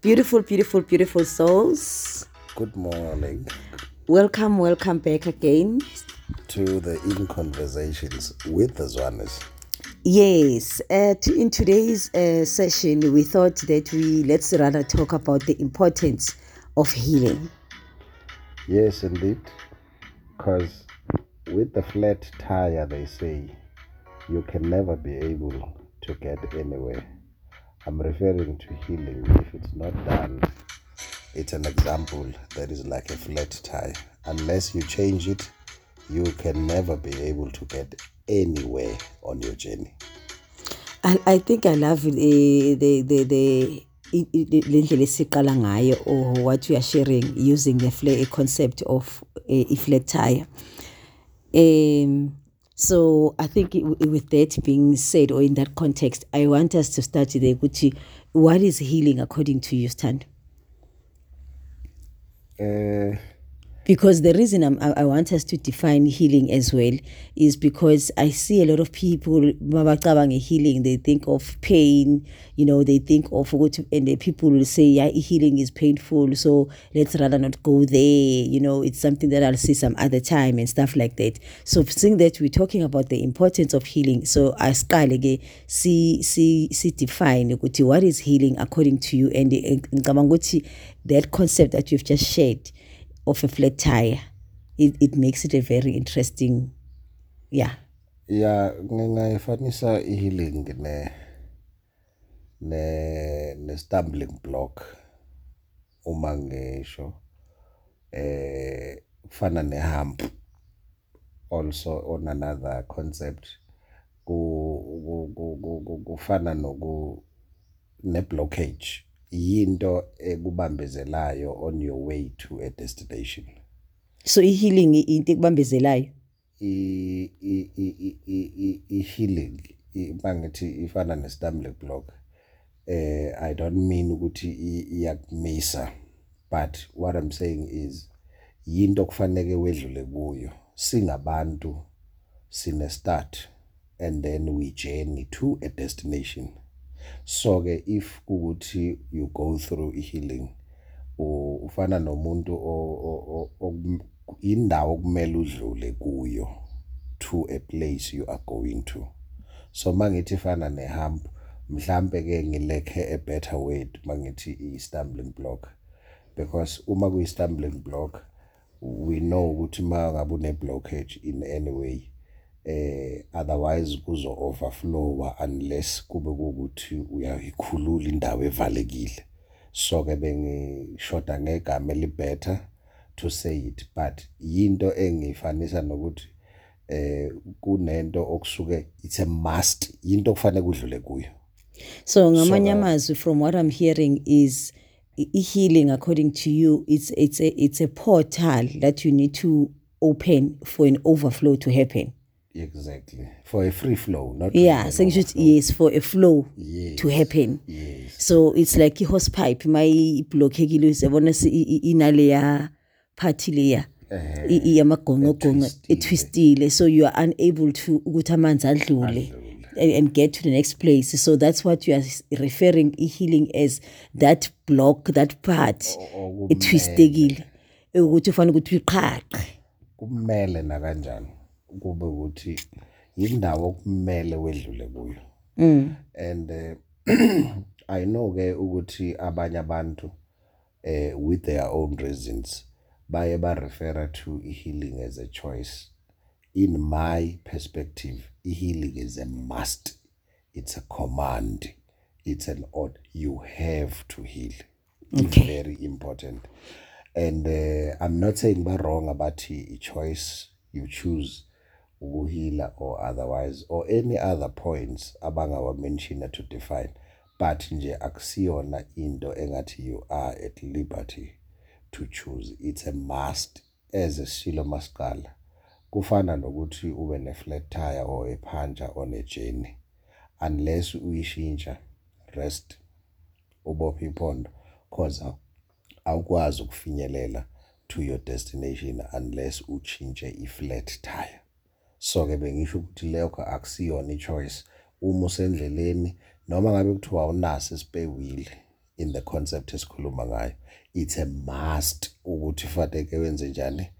Beautiful, beautiful, beautiful souls. Good morning Welcome, welcome back again. to the In Conversations with the Zwanes. Yes, uh, t- in today's uh, session, we thought that we let's rather talk about the importance of healing. Yes, indeed. Because with the flat tire, they say you can never be able to get anywhere. I'm referring to healing. If it's not done, it's an example that is like a flat tire. Unless you change it, you can never be able to get anywhere on your journey. And I think I love the the the esiqala ngayo or what we are sharing using the fla- concept of a, a flat tire. Um, so I think i- with that being said, or in that context, I want us to start there. Gucci, what is healing according to you, Stand? Uh, because the reason I'm, I, want us to define healing as well is because I see a lot of people healing they think of pain you know they think of what and the people will say yeah healing is painful so let's rather not go there you know it's something that I'll see some other time and stuff like that. So seeing that we're talking about the importance of healing so ke see, see, si define what is healing according to you? And eh, ukuthi that concept that you've just shared of a flat tire. It, it makes it a very interesting yeah. Ya ngingayifanisa i-healing ne ne ne stumbling block uma ngisho eh kufana nehump also on another concept ku ku- ku- ku- ku- kufana noku ne blockage yinto ekubambezelayo on your way to a destination. So i-healing i- into ekubambezelayo? I i i i- i i- i healing bangithi ifana ne stumbling block eh i don't mean ukuthi i- iyakumisa but what i'm saying is yinto kufanele wedlule kuyo. Singabantu sine start and then we journey to a destination. So ke if ukuthi you go through i healing u- ufana nomuntu indawo kumele udlule kuyo to a place you are going to. So mangithi fana nehump mhlambe ke ngilekhe a better word mangithi i stumbling block. Because uma kuyi stumbling block we know ukuthi ma ngabe une blockage in any way eh otherwise kuzo overflow unless kube ukuthi uyayikhulula indawo evalekile. So ke bengishoda ngegama elibetter to say it but yinto engifanisa nokuthi eh kunento okusuke it's a must into kufanele kudlule kuyo. So ngamanye So, uh, amazwi from what i'm hearing is i- i-healing according to you it's, it's, a, it's a portal that you need to open for an overflow to happen. Exactly. For a free flow not yeah so you should yes for a flow Yes, to happen. yes. So it's like i-hose pipe ma iblockekile uyabona se- i- i- inaleya party leya i- yamagonqogonqo etwistile. so you are unable to ukuthi amanzi adlule and, get to the next place. So that's what you are referring i-healing as that block that part etwistekile ukuthi ufanele ukuthi uyiqhaqhe. Kumele na kanjani kube ukuthi yindawo okumele wedlule kuyo. And uh, i know ke ukuthi abanye abantu eh with their own reasons baye ba refer to healing as a choice. In my perspective healing is a must. It's a command. It's an order you have to heal. It's very important. And uh, i'm not saying ba wrong abathi i choice you choose ukuhila or otherwise or any other points abangawa mention to define. But nje akusiyona into engathi you are at liberty to choose. It's a must as a silo masqala kufana nokuthi ube ne flat tire or a puncher on a journey. Unless uyishintsha rest ubophe iphondo cause aw- awukwazi ukufinyelela to your destination unless utshintshe i-flat tire so ke bengisho ukuthi lokho akusiyona i-choice. Uma usendleleni noma ngabe kuthiwa awunaso spare wheel in the concept esikhuluma ngayo it's a must ukuthi fateke wenze njani?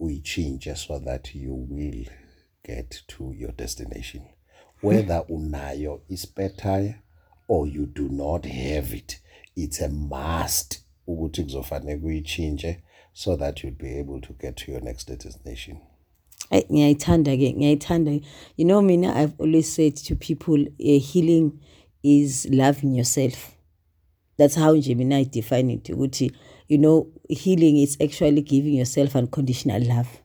Uyichinje so that you will get to your destination. Whether unayo ispare tire or you do not have it it's a must ukuthi kuzofanele uyichinje so that you'll be able to get to your next destination you know mina i've always said to people uh, healing is loving yourself. That's how nje mina define it you know healing is actually giving yourself unconditional love.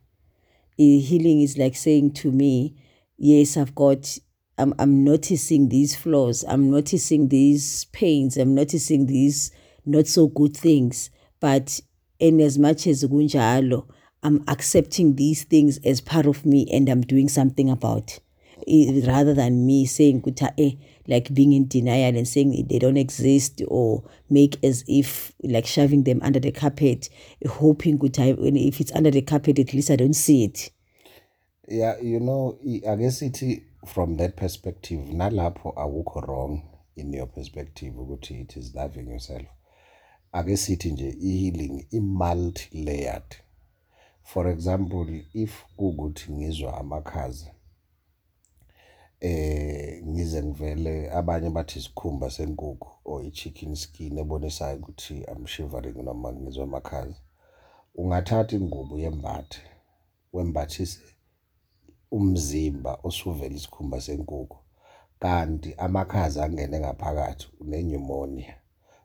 Eh, healing is like saying to me yes i've got I'm, I'm noticing these flaws i'm noticing these pains i'm noticing these not so good things. But in as much as kunjalo i'm accepting these things as part of me and i'm doing something about it rather than me saying kuta eh like being in denial and saying they don't exist or make as if like shoving them under the carpet hoping kuta if it's under the carpet at least i don't see it. Yeah you know i- guess it from that perspective nalapho awukho wrong in your perspective ukuthi it is loving yourself. Ake sithi nje i-healing i-multi layered for example if kuwukuthi ngizwa amakhaza eh ngize ngivele abanye bathi isikhumba senkukhu or i-chicken skin ebonisayo ukuthi I'm shivering noma ngizwa amakhaza ungathatha ingubo yembathe wembathise umzimba osuvela isikhumba senkukhu kanti amakhaza angene ngaphakathi unenyumonia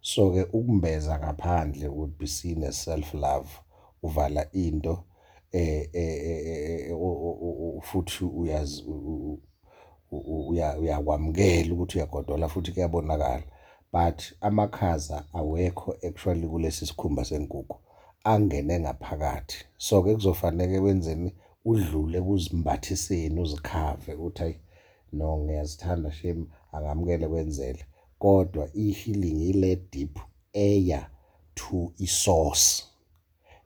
so ke ukumbeza ngaphandle would be seen as self love uvala into eh eh, eh, futhi uyazi uyakwamukela ukuthi uyagodola futhi kuyabonakala. But amakhaza awekho actually kulesi sikhumba senkukhu angene ngaphakathi. So ke kuzofanele wenzeni udlule kuzimbathiseni uzikhave uthi hayi no ngiyazithanda shem angamukele kwenzele. Kodwa i-healing ile deep eya to isource.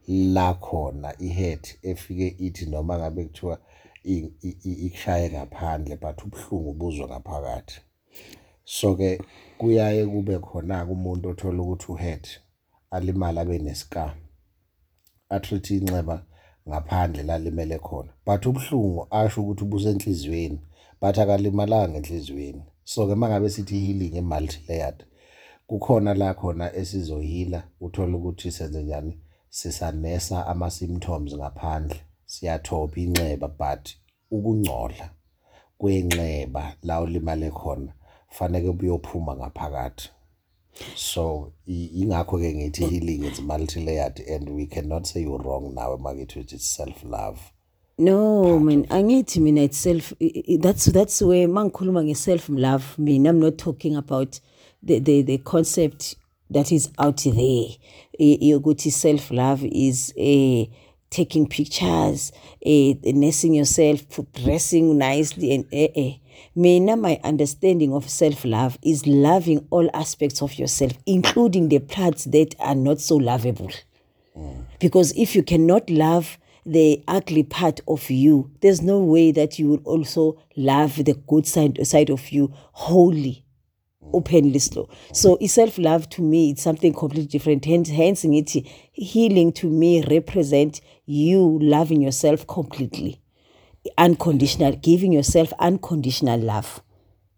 La khona ihead efike ithi noma ngabe kuthiwa ikushaye ngaphandle but ubuhlungu buzwa ngaphakathi. So ke kuyaye kube khona umuntu othola ukuthi uhead alimala abe nescar atreat inxeba ngaphandle lalimele khona. But ubuhlungu asho ukuthi busenhlizweni but akalimalanga enhlizweni so ke mangabe sithi healing e multi layered kukhona la khona esizohila uthola ukuthi senze njani? Sisanesa ama symptoms ngaphandle siyathoba inxeba but ukungcola kwenxeba la ulimale khona fanele buyophuma ngaphakathi. So i- ingakho ke ngithi healing is multi layered and we cannot say you're wrong now makithi it's self love No man angithi mina itself i- i- that's that's where mangikhuluma nge-self love mina I'm not talking about the the the concept that is out there. I- yokuthi self love is eh taking pictures eh nursing yourself dressing nicely and eh eh mina my understanding of self love is loving all aspects of yourself including the parts that are not so lovable. Because if you cannot love the ugly part of you there's no way that you will also love the good side side of you wholly Mm. openly slow. So self love to me it's something completely different. Hence hence ngithi healing to me represent you loving yourself completely. Unconditional giving yourself unconditional love.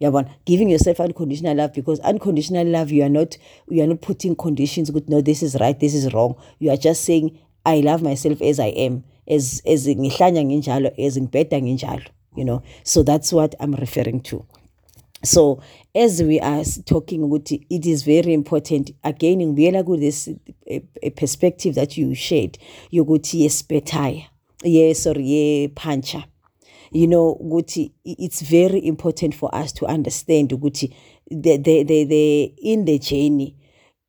Yabona? Giving yourself unconditional love because unconditional love you are not you are not putting conditions good no this is right this is wrong. You are just saying i love myself as i am as as nginjalo as ngibheda you know? So that's what i'm referring to so as we are talking ukuthi it is very important again ngibuyela a, a eh, eh, perspective that you shared you go yokuthi yespetaya ye sorry ye puncher you know ukuthi it's very important for us to understand ukuthi the, the, the, the in the journey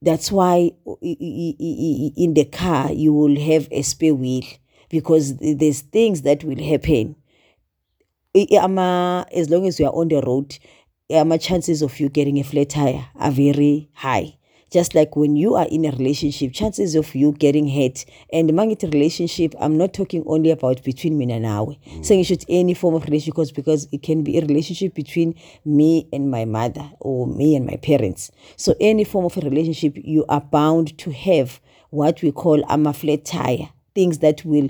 that's why in the car you will have a spare wheel because there's things that will happen. As long as you are on the road ama chances of you getting a flat tire are very high. Just like when you are in a relationship chances of you getting hurt and mangithi relationship i'm not talking only about between mina nawe. Sengisho ukuthi any form of relationship because, because it can be a relationship between me and my mother or me and my parents. So any form of a relationship you are bound to have what we call ama flat tire. Things that will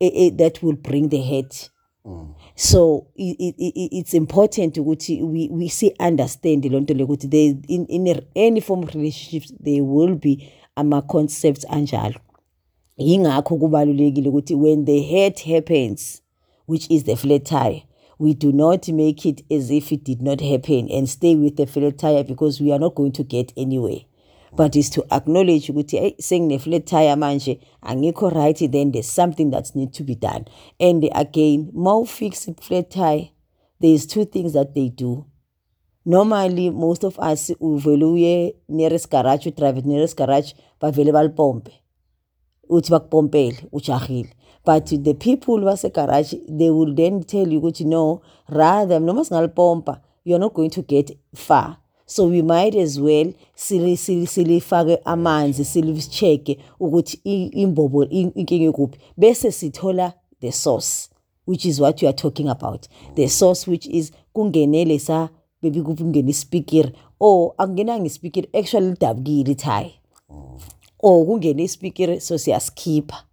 eh, eh, that will bring the hurt so i- i- i- it's important ukuthi we, we see understand loo nto leyo ukuthi there in, in any form of relationships there will be ama-concepts anjalo. Yingakho kubalulekile ukuthi when the hurt happens which is the flat tire we do not make it as if it did not happen and stay with the flat tire because we are not going to get anywhere but is to acknowledge ukuthi hey sengine-flat tire manje angikho right then there's something that needs to be done. And again ufix i-flat tire there's two things that they do. Normally most of us uvele uye nearest garage udrive nearest garage bavele balipompe. Uthi bakupompele ujahile. But the people basegarage they will then tell you ukuthi no rather noma singalipompa you're not going to get far so we might as well sili- sili- silifake amanzi silicheck ukuthi i- imbobo i- inkinga ekuphi bese sithola the source which is what you are talking about. The source which is kungenele sa bebi kungena ispikiri or akungenanga ispikiri actually lidabukile ithaya or kungena ispikiri so siyasikhipha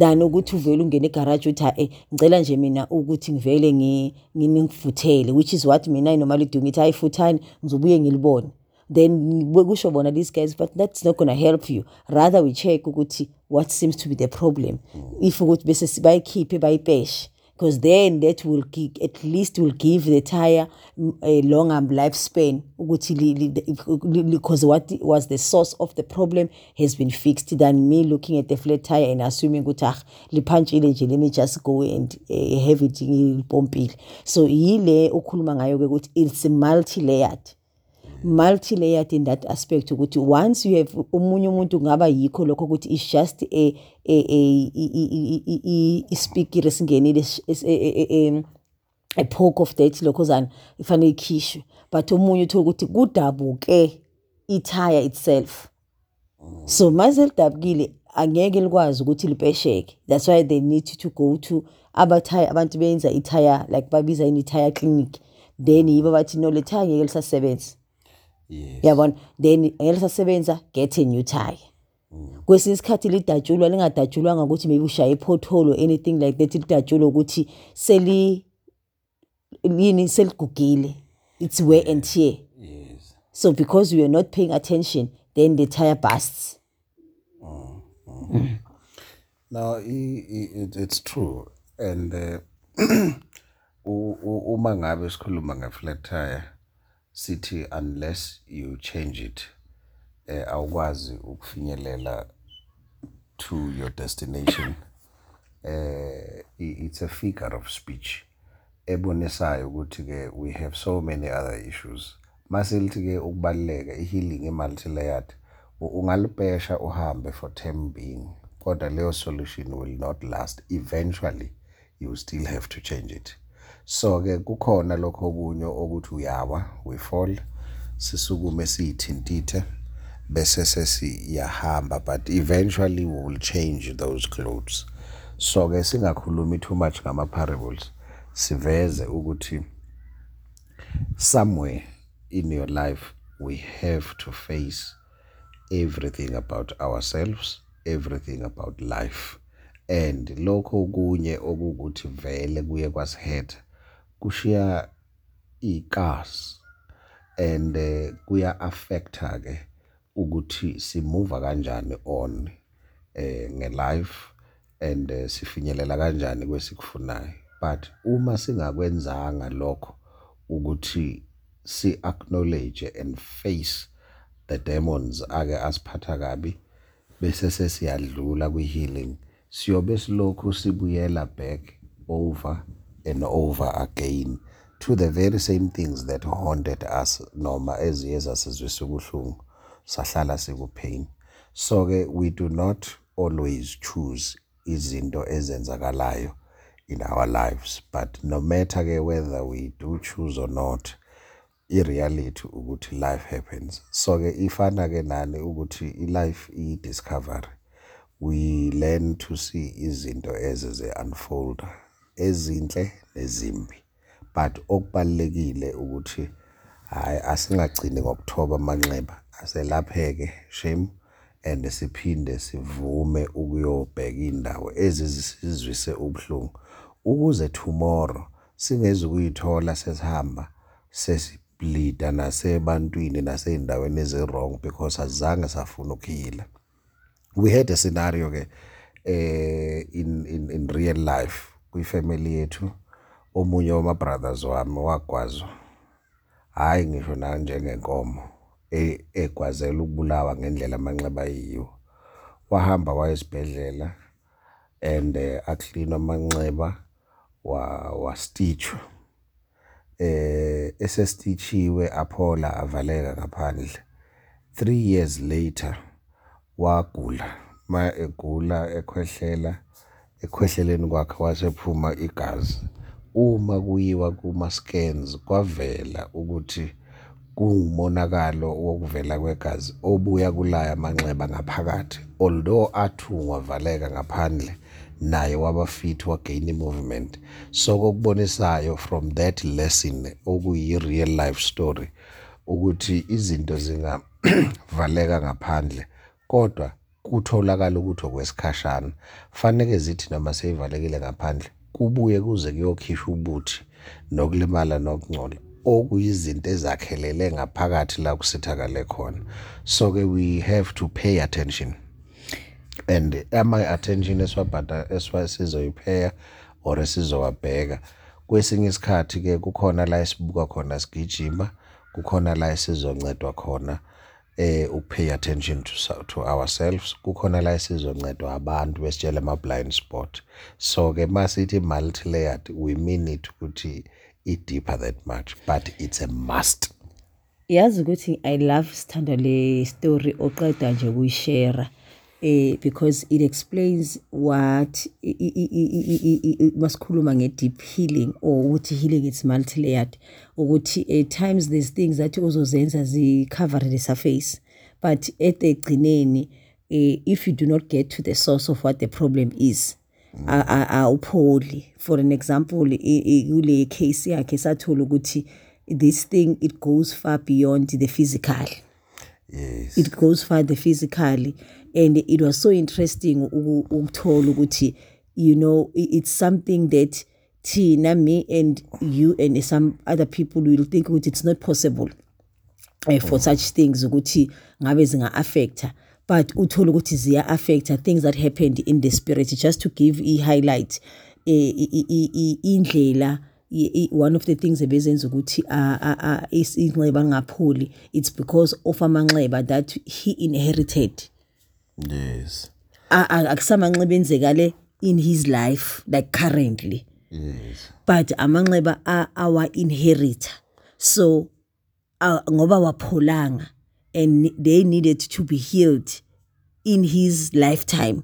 than ukuthi uvele ungene egaraji uthi hayi ngicela nje mina ukuthi ngivele ngi- ngingifuthele which is what mina normally do ngithi hayi futhani ngizobuye ngilibone. Then kusho bona these guys but that's not gonna help you. Rather we check ukuthi what seems to be the problem. If ukuthi bese bayikhiphe bayipeshe because then that will at least will give the tire mm, a longer lifespan because what was the source of the problem has been fixed. Than me looking at the flat tire and assuming ukuthi ah liphantshile nje let me just go and uh, have it ngilipompile so yile okhuluma ngayo-ke it's multi-layered multi-layered in that aspect ukuthi once you have omunye umuntu kungaba yikho lokho ukuthi it's just a a a i- i- i- i- i- ispikiri esingenile es- es- e- e- e- em, a poke of that lokhozana ifanele ikhishwe. But omunye uthola ukuthi kudabuke ithaya itself. So mase lidabukile angeke likwazi ukuthi lipesheke that's why they need to go to abathaya abantu benza ithaya like babiza ini ithaya clinic. Then yibo bathi no le thaya ngeke lisasebenza yes. Yabona then ngeke lisasebenza get a new tire kwesinye isikhathi lidatshulwa lingadatshulwanga ukuthi maybe ushaye iphotholo anything like that lidatshulwa ukuthi seli yini seligugile. It's wear and tear. Yes. So because we are not paying attention then the tire bursts Now, i- i- it, it's true. And uh, u- u- uma ngabe sikhuluma nge-flat tire, sithi unless you change it, eh awukwazi ukufinyelela to your destination. Eh it's a figure of speech ebonisayo ukuthi ke we have so many other issues. Masilithi ke ukubaleka i-healing i-multi-layered u- ungalipesha uhambe for time being kodwa leyo solution will not last eventually you still have to change it so ke kukhona lokho okunye ukuthi uyawa we fall sisukume siyithintithe bese sesiyahamba but eventually we will change those clothes. So ke singakhulumi too much ngama parables siveze ukuthi somewhere in your life we have to face everything about ourselves everything about life. And lokho kunye okukuthi vele kuye kwasihetha kushiya icars and eh, kuya affecta ke ukuthi simove kanjani on eh ngelife and eh, sifinyelela kanjani kwesikufunayo. But uma singakwenzanga lokho ukuthi si acknowledge and face the demons ake asiphatha kabi bese sesiyadlula kwi healing siyobe silokhu sibuyela back over and over again to the very same things that haunted us noma ubuhlungu sahlala siku-pain so ke we do not always choose izinto ezenzakalayo in our lives but no matter ke whether we do choose or not i-reality ukuthi life happens. So ke ifana ke nani ukuthi i-life i-discovery we learn to see izinto eze ze-unfold ezinhle nezimbi. But okubalekile ukuthi hayi asingagcini ngokuthoba amanxeba aselapheke shame and siphinde sivume ukuyobheka indawo ezizizwise ubhlungu ukuze tomorrow singeze ukuyithola sesihamba sesibleeda nasebantwini nasey'ndaweni ezi-wrong because azange safuna ukuhila. We had a scenario ke eh in in in real life kwifamily yethu omunye wama brothers wami wagwazwa hayi ngisho na njengenkomo egwazela ukubulawa ngendlela amanxeba yiyo wahamba wayesibhedlela and aclean amanxeba wa wastitchwa. Eh esestitchiwe aphola avaleka ngaphandle. 3 years later wagula egula ekhwehlela. Ekhwehleleni kwakhe wasephuma igazi. Uma kuyiwa kuma scans kwavela ukuthi kungumonakalo wokuvela kwegazi obuya kulaya amanxeba ngaphakathi although athungwa valeka ngaphandle naye waba fit wagain movement. So kokubonisayo from that lesson okuyi real life story ukuthi izinto zingavaleka ngaphandle kodwa kutholakala ukuthi okwesikhashana faneke zithi noma seyivalekile ngaphandle kubuye kuze kuyokhishwa ubuthi nokulimala nokungcola okuyizinto ezakhelele ngaphakathi la kusithakale khona. So ke we have to pay attention. And ama attention esiwabhada esiwasizoyiphaya or esizowabheka. Kwesinye isikhathi ke kukhona la esibuka khona sigijima kukhona la esizoncedwa khona. Eh ukupay attention to to ourselves. Kukhona la esizoncedwa abantu besitshela ama blind spot. So ke masithi multi layered we mean it ukuthi i deeper that much but it's a must. Yazi ukuthi i love sithanda le story oqeda nje ukuyishare eh because it explains what masikhuluma nge-deep healing or ukuthi healing it's multi-layered. Ukuthi at times there's things that uzozenza zi-cover the surface but at egcineni uh, if you do not get to the source of what the problem is awupholi. For an example kule case yakhe sathola ukuthi this thing it goes far beyond the physical. Yes. It goes far the physically and it was so interesting ukuthola ukuthi you know it's something that thina me and you and some other people will think ukuthi it's not possible uh, for mm. such things ukuthi ngabe zinga affecta but uthola ukuthi ziya affecta things that happened in the spirit just to give i highlight indlela one of the things ebezenza ukuthi inxeba ngapholi it's because of amanxeba that he inherited yes. Akusamanxeba enzekale in his life like currently. Yes. But amanxeba awa inherita so ngoba wapholanga and they needed to be healed in his lifetime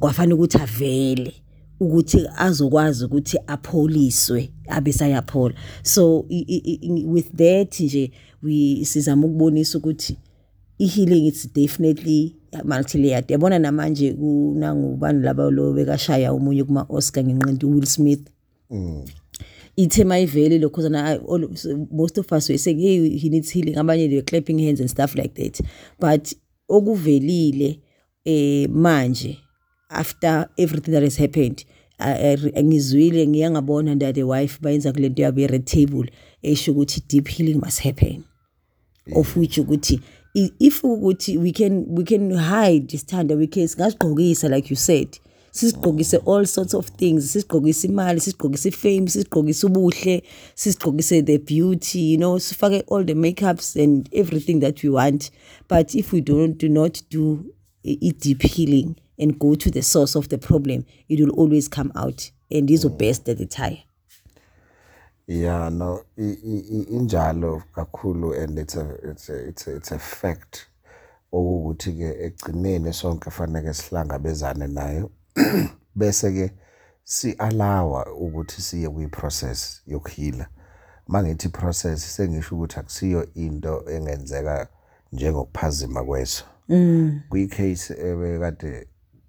kwafanele ukuthi avele ukuthi azokwazi ukuthi apholiswe abesayaphola so i, i, with that nje we sizama ukubonisa ukuthi i-healing it's definitely multi-layered yabona namanje kunangubani laba lo bekashaya omunye kuma-oscar ngenqindi uwill smith? Mm. ithe mayivele lokho zana most of us were saying hey he needs healing abanye they were clapping hands and stuff like that. But okuvelile eh manje after everything that has happened ngizwile ngiyangabona that the wife bayenza kulento yabo red table esho ukuthi deep healing must happen. Of which ukuthi if ukuthi we can we can hide isithanda we can singasigqokisa like you said. Sisigqokise all sorts of things. Sisigqokise imali sisigqokise ifame sisigqokise ubuhle sisigqokise the beauty you know sifake all the makeups and everything that we want. But if we don't do not do a deep healing and go to the source of the problem it will always come out and is mm. best at the time yeah no injalo kakhulu and it's a it's a it's a, it's a fact ukuthi ke egcineni sonke fanele sihlangabezane nayo. Bese ke si allow ukuthi siye kwi process yokuhila mangithi process sengisho ukuthi akusiyo into engenzeka njengokuphazima kweso. Kuyicase ebekade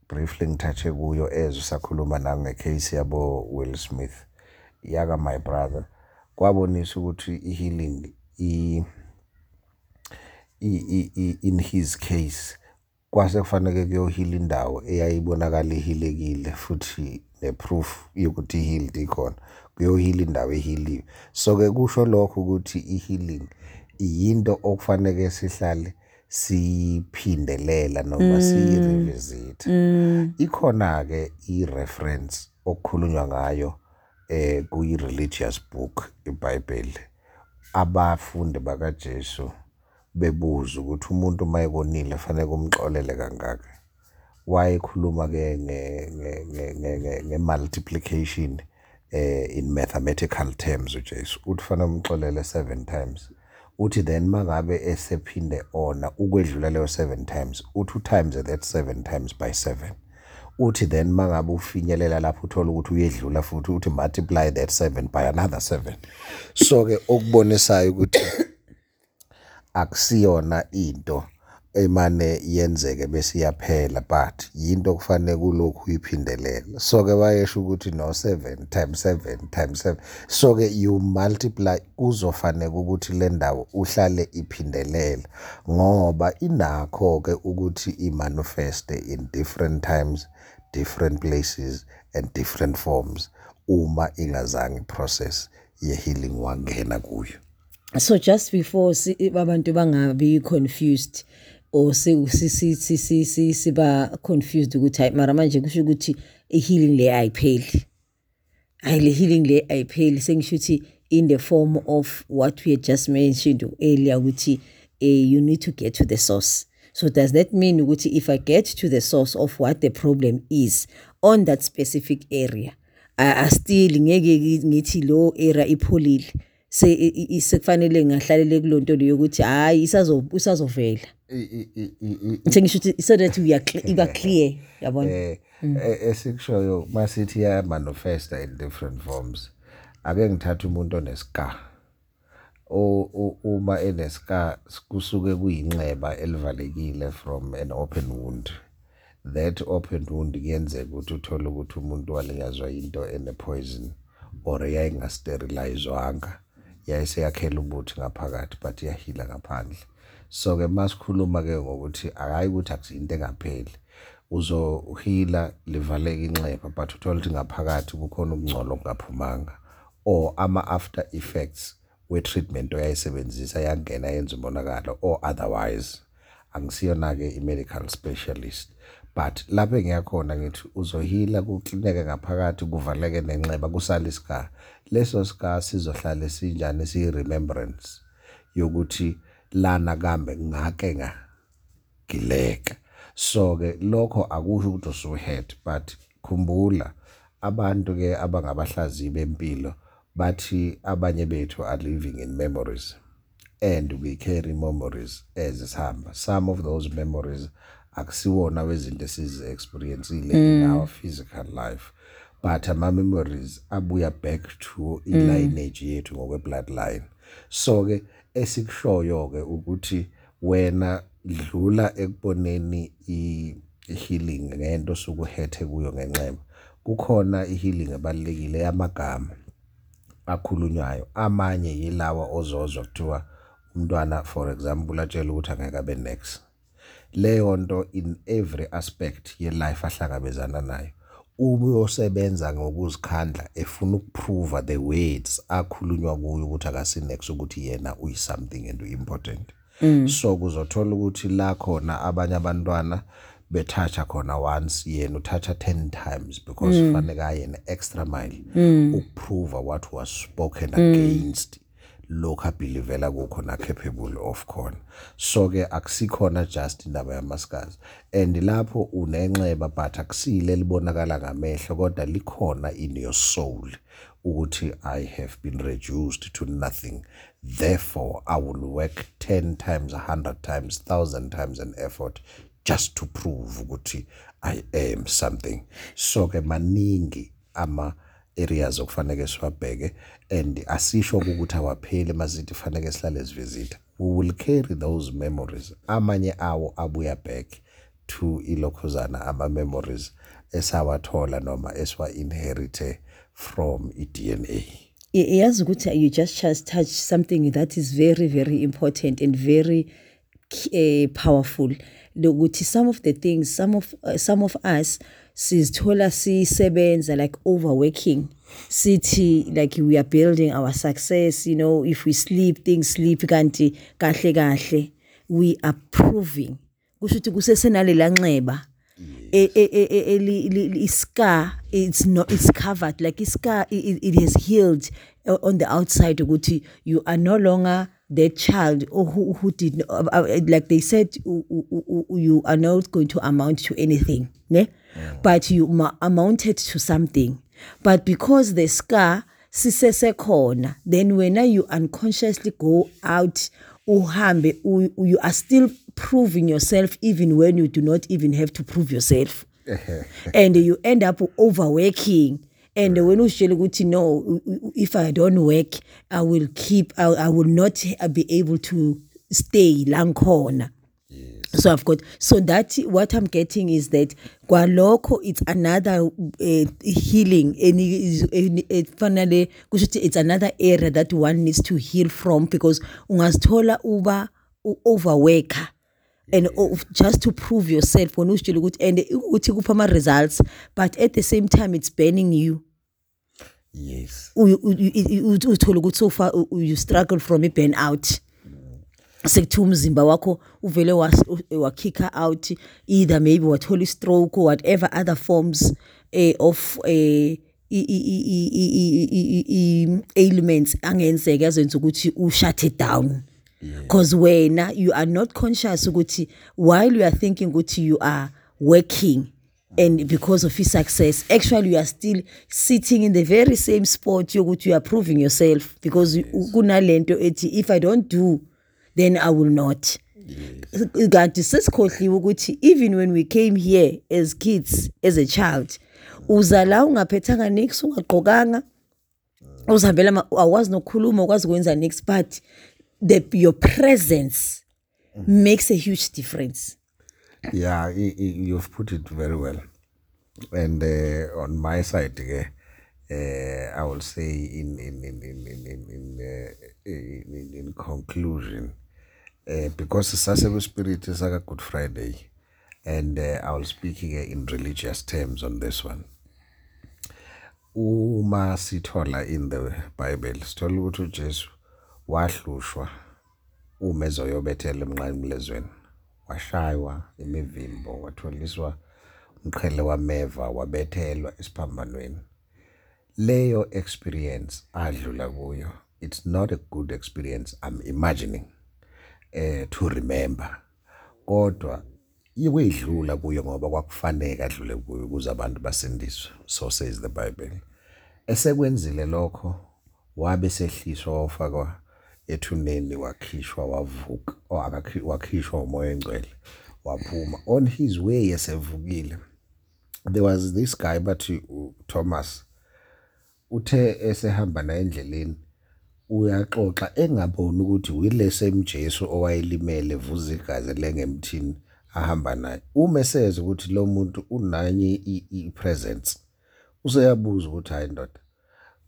briefly ngithathe kuyo ezwe sakhuluma nangecase yabo Will Smith yaka my brother. Kwabonisa ukuthi i-healing i in his case kwase kufanele kuyohila indawo eyayibonakala ihilekile futhi neproof yokuthi healed ikhona. Kuyohila indawo ehiliwe so ke kusho lokho ukuthi i-healing yinto okufanele sihlale siyiphindelela noma siyirevisit ikhona ke i-reference okukhulunywa ngayo kuyi-religious book iBhayibheli abafundi bakaJesu bebuza ukuthi umuntu mayekonile fanele kumxolele kangaka. Wayekhuluma ke nge-multiplication eh in mathematical terms uJesu. Uthi fanele umxolele 7 times. Uthi then mangabe esephinde ona ukwedlula leyo 7 times uthi times that 7 times by 7 uthi then mangabe ufinyelela lapho uthola ukuthi uyedlula futhi uthi multiply that 7 by another 7 so ke okubonisayo ukuthi akusiyona into emane yenzeke bese iyaphela but yinto kufanele kulokhu uyiphindelela. So ke bayesho ukuthi no 7 times 7 times 7 so ke you multiply kuzofanele ukuthi le ndawo uhlale iphindelela ngoba inakho ke ukuthi imanifeste in different times. Different places and different forms uma ingazange process ye healing wangena kuyo. So just before abantu bangabi confused or siba confused ukuthi hayi mara manje kusho ukuthi i-healing le ayipheli. Hayi le healing le ayipheli. Sengisho ukuthi in the form of what we had just mentioned earlier ukuthi uh, you need to get to the source so does that mean ukuthi if i get to the source of what the problem is on that specific area I, still ngeke ngithi lo area ipholile se sekufanele ngahlalele kulonto leyo ukuthi hayi isazo isazovela. Ngisho ukuthi so that we are iba clear yabona? Eh esikushoyo masithi ya manifesta in different forms. Ake ngithatha umuntu onescar uma enescar kusuke kuyinxeba elivalekile from an open wound. That open wound kuyenzeka ukuthi uthole ukuthi umuntu walinyazwa into ene poison or yayingasterilizwanga yayiseyakhela ubuthi ngaphakathi but iyahila ngaphandle. So ke masikhuluma ke ngokuthi akayi ukuthi akusiyinto engapheli uzohila livaleke inxeba but uthola ukuthi ngaphakathi kukhona ukungcola okungaphumanga or ama after effects we treatment oyayisebenzisa yangena yenza umonakalo or otherwise. Angisiyona ke i-medical specialist. But lapho engiyakhona ngithi uzohila kuklineke ngaphakathi kuvaleke nenxeba kusala isikha leso sikha sizohlala sinjani siyi remembrance yokuthi lana kambe ngake ngagileka. So ke lokho akusho ukuthi usuhead but khumbula abantu ke abangabahlaziyi bempilo bathi abanye bethu are living in memories and we carry memories as sihamba some of those memories akusiwona wezinto esizi experiencile mm. in our physical life. But ama memories abuya back to i mm. yethu ngokwe bloodline. So ke esikushoyo ke ukuthi wena dlula ekuboneni i-healing ngento sokuhethe kuyo ngenxeba kukhona i-healing ebalulekile yamagama akhulunywayo. Amanye yilawa ozozwa kuthiwa umntwana for example atshela ukuthi angeke abe next leyo nto in every aspect ye life ahlangabezana nayo. Uma uyosebenza ngokuzikhandla efuna ukuprove the words akhulunywa kuyo ukuthi akasinex ukuthi yena uyi something and important mm. so kuzothola ukuthi la khona abanye abantwana bethatha khona once yena uthatha 10 times because mm. fanele ayena extra mile mm. ukuprove what was spoken mm. against lokho abelievela kukho na capable of khona so ke akusikhona just indaba yamasikazi and lapho unenxeba but akusile libonakala ngamehlo kodwa likhona in your soul ukuthi i have been reduced to nothing therefore i will work 10 times 100 times 1000 times an effort just to prove ukuthi i am something. So ke maningi ama areas okufanele siwabheke and asisho ukuthi awapheli masithi fanele sihlale sivisita we will carry those memories. Amanye awo abuya back to ilokhuzana ama memories esawathola noma esiwa inherite from i-DNA yazi ukuthi you just just touch something that is very very important and very uh, powerful lokuthi some of the things some of uh, some of us sizithola sisebenza like overworking. Sithi like we are building our success you know if we sleep things sleep kanti kahle kahle. We are proving. Kusho ukuthi kusesenalela nxeba. Iscar it's not it's covered. Like iscar it, it has healed on the outside ukuthi you are no longer that child or who, who did uh, uh, like they said you are not going to amount to anything ne? Yeah. but you amounted to something. But because the scar sisesekhona then wena you unconsciously go out uhambe you are still proving yourself even when you do not even have to prove yourself. And you end up overworking and when usitshela ukuthi no if i don't work i will keep i, I will not be able to stay la ngikhona. So i've got so that what i'm getting is that kwalokho it's another uh, healing kusho ukuthi it's another area that one needs to heal from because ungazithola uba overworker and just to prove yourself wona usitshela ukuthi and ukuthi kupha ama results but at the same time it's burning you yes uthola ukuthi so far you struggle from a burnout sekuthiwa umzimba wakho uvele wakhicka out either maybe wathola i-stroke or whatever other forms eh, of eh, ailments angenzeka azenza ukuthi ushut it down because wena you are not conscious ukuthi while you are thinking ukuthi you are working and because of his success actually you are still sitting in the very same spot yokuthi you are proving yourself because kunalento ethi if i don't do then i will not. Kanti sesikhohliwe ukuthi even when we came here as kids as a child uza la ungaphethanga nix ungaqokanga uzihambela awazi nokukhuluma ukwazi ukwenza nix but the your presence makes a huge difference. Yeah you've put it very well. And uh, on my side uh, i will say in in in in in in in, uh, in, in conclusion uh, because sasebe spirit saka good friday and uh, i will speak here in religious terms on this one. Uma sithola in the bible sithola ukuthi uJesu wahlushwa uma ezoyobethela emnqamlezweni washaywa imivimbo watholiswa umqhele wameva wabethelwa esiphambanweni. Leyo experience adlula kuyo. It's not a good experience i'm imagining eh to remember. Kodwa ikwedlula kuyo ngoba kwakufanele adlule kuyo ukuze abantu basindiswe. So says the bible. Esekwenzile lokho wabe sehliswa wafakwa ethuneni wakhishwa wavuka wakhishwa umoya engcwele waphuma. On his way esevukile there was this guy bathi Thomas uthe esehamba na endleleni uyaxoxa engaboni ukuthi uyilese mjesu owayelimele vuza igazi lengemthini ahamba naye. Uma eseze ukuthi lo muntu unanye i-presence useyabuza ukuthi hayi ndoda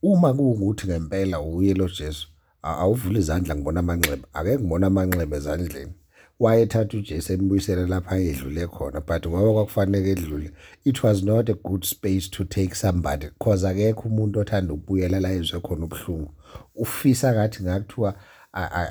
uma kungukuthi ngempela uye lo Jesu awuvula izandla ngibona amanxeba. Ake ngibona amanxeba ezandleni. Wayethatha uJesu embuyisela lapha edlule khona but ngoba kwakufanele edlule it was not a good space to take somebody because akekho umuntu othanda ukubuyela la ezwe khona ubuhlungu. Ufisa ngathi ngakuthiwa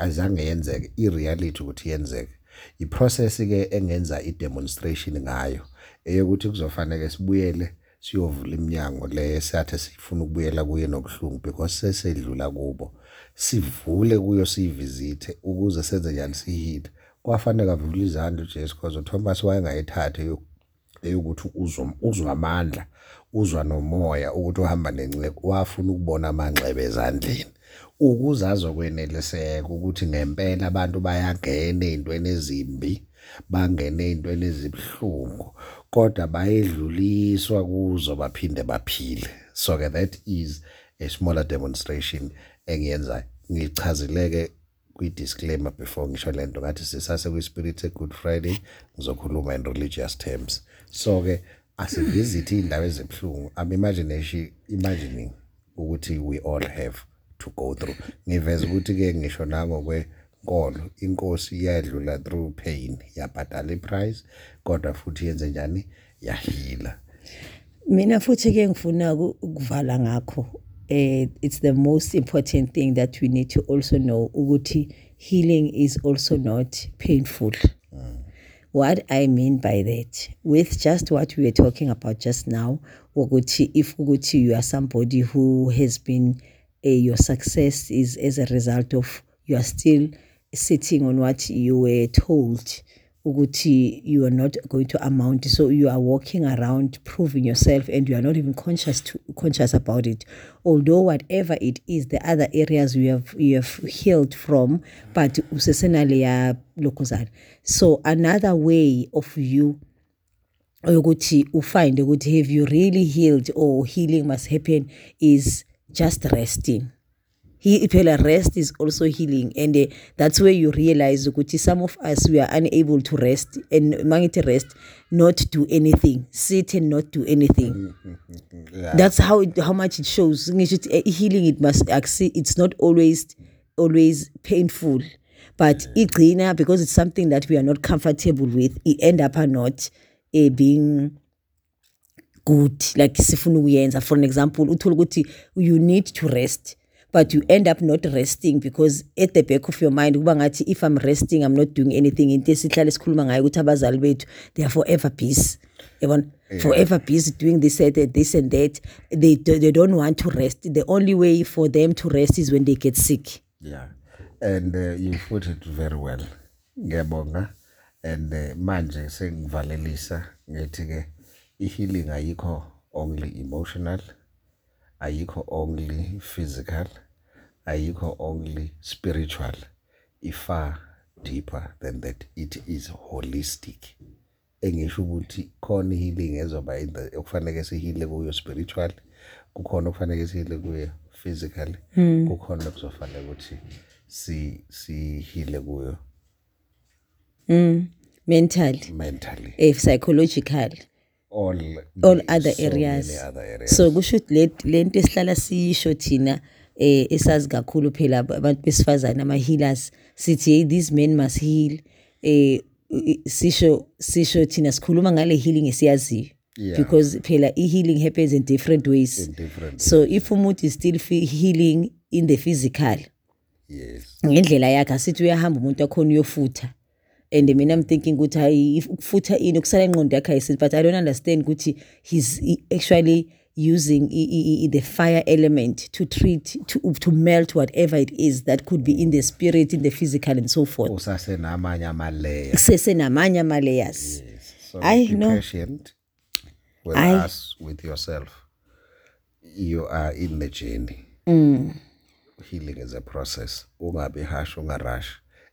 azange yenzeke i-reality ukuthi yenzeke. Iprocess ke engenza i-demonstration ngayo eyokuthi kuzofanele sibuyele siyovula iminyango le esathi sifuna ukubuyela kuye nobuhlungu because sesedlula kubo sivule kuyo siyivisithe ukuze senze njani sihile kwafanele avule izandla uJesu because uThomas wayengayithatha eyokuthi uzwa amandla uzwa nomoya ukuthi uhamba nenceke wafuna ukubona amanxeba ezandleni. Ukuze azokweneliseka ukuthi ngempela abantu bayangena ezintweni ezimbi bangene ezintweni ezibhlungu kodwa bayedluliswa kuzo baphinde baphile. So ke that is a smaller demonstration engiyenzayo ngichazileke kwi-disclaimer before ngisho lento ngathi sisase kwi-spirit good friday ngizokhuluma in religious terms. So-ke asivisit iy'ndawo ezibuhlungu i'm imagination imagining ukuthi we all have to go through. Ngiveza ukuthi-ke ngisho nangokwenkolo inkosi iyadlula through pain yabhadala iprice kodwa futhi yenze njani? Yahila. Mina futhi ke ngifuna ukuvala ngakho eh it's the most important thing that we need to also know ukuthi healing is also not painful mm. what i mean by that with just what we were talking about just now ukuthi if ukuthi you are somebody who has been uh, your success is as a result of you are still sitting on what you were told ukuthi you are not going to amount so you are walking around proving yourself and you are not even conscious to, conscious about it. Although whatever it is the other areas you have you have healed from but usesenale lokhuzana so another way of you ukuthi ufind ukuthi have you really healed or healing must happen is just resting he phela rest is also healing. And uh, that's where you realize ukuthi some of us we are unable to rest. And mangithi rest not do anything. Sit and not do anything. Yeah. that's how it, how much it shows. Ngisho ukuthi healing it must it's not always always painful. But yeah. igcina because it's something that we are not comfortable with it end up or not uh, being good. Like sifuna ukuyenza. For an example uthola ukuthi you need to rest but you end up not resting because at the back of your mind kuba ngathi if i'm resting i'm not doing anything. Into esihlala esikhuluma ngayo ukuthi abazali bethu they are forever busy. Yabona? Yeah. forever busy doing this and this and that. They, they don't want to rest. The only way for them to rest is when they get sick. Yeah. And uh, you put it very well. Ngiyabonga. And uh, manje sengivalelisa ngithi ke i-healing ayikho only emotional ayikho only physical ayikho only spiritual ifar deeper than that. It is holistic. Engisho ukuthi khona healing ezoba okufaneke sihile kuyo spiritual kukhona okufaneke sihile kuyo physically hmm. kukhona kuzofanele ukuthi si sihile kuyo mm mentally. mentally. Eh psychological all all other so areas. other areas. So kusho ukuthi le nto esihlala siyisho thina eh esazi kakhulu phela abantu besifazane ama healers sithi hey these men must heal. Eh sisho sisho thina sikhuluma ngale healing esiyaziyo. Yeah. because phela i-healing happens in different ways. In different so ways. if umuntu is still healing in the physical yes. ngendlela yakhe asithi uyahamba umuntu akhona uyofutha. And mina i'm thinking ukuthi hayi ukufutha ini ukusala ingqondo yakhe ayisithi but i don't understand ukuthi he's actually using the fire element to treat to, to melt whatever it is that could be in the spirit in the physical and so forth. Usasenamanye ama-layers kusesenamanye ama-layers yes. so I be know. patient with I, us with yourself. You are in the journey. Mm. healing is a process. Ungabi harsh ungarush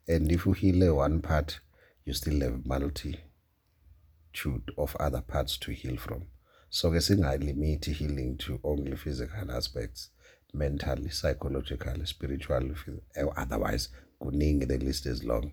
and if you heal one part you still have multitude of other parts to heal from so ke singalimiti healing to only physical aspects mentally psychologically spiritually eh, otherwise kuningi the list is long.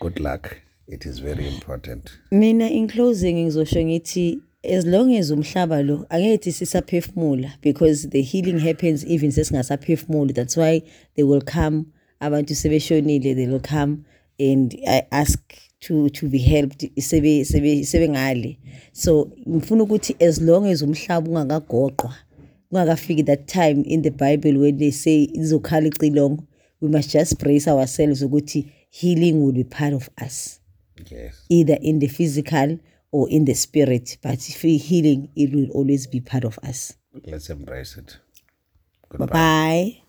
Good luck. It is very important. Mina in closing ngizosho ngithi as long as umhlaba lo angethi sisaphefumula because the healing happens even sesingasaphefumuli. That's why they will come abantu sebeshonile they will come and i ask to to be helped sebe sebe sebengale so ngifuna ukuthi as long as umhlaba ungakagoqwa kungakafiki that time in the bible when they say izokhala icilongo we must just brace ourselves ukuthi healing will be part of us. Yes. Either in the physical or in the spirit but healing it will always be part of us. Let's embrace it. Goodbye. bye bye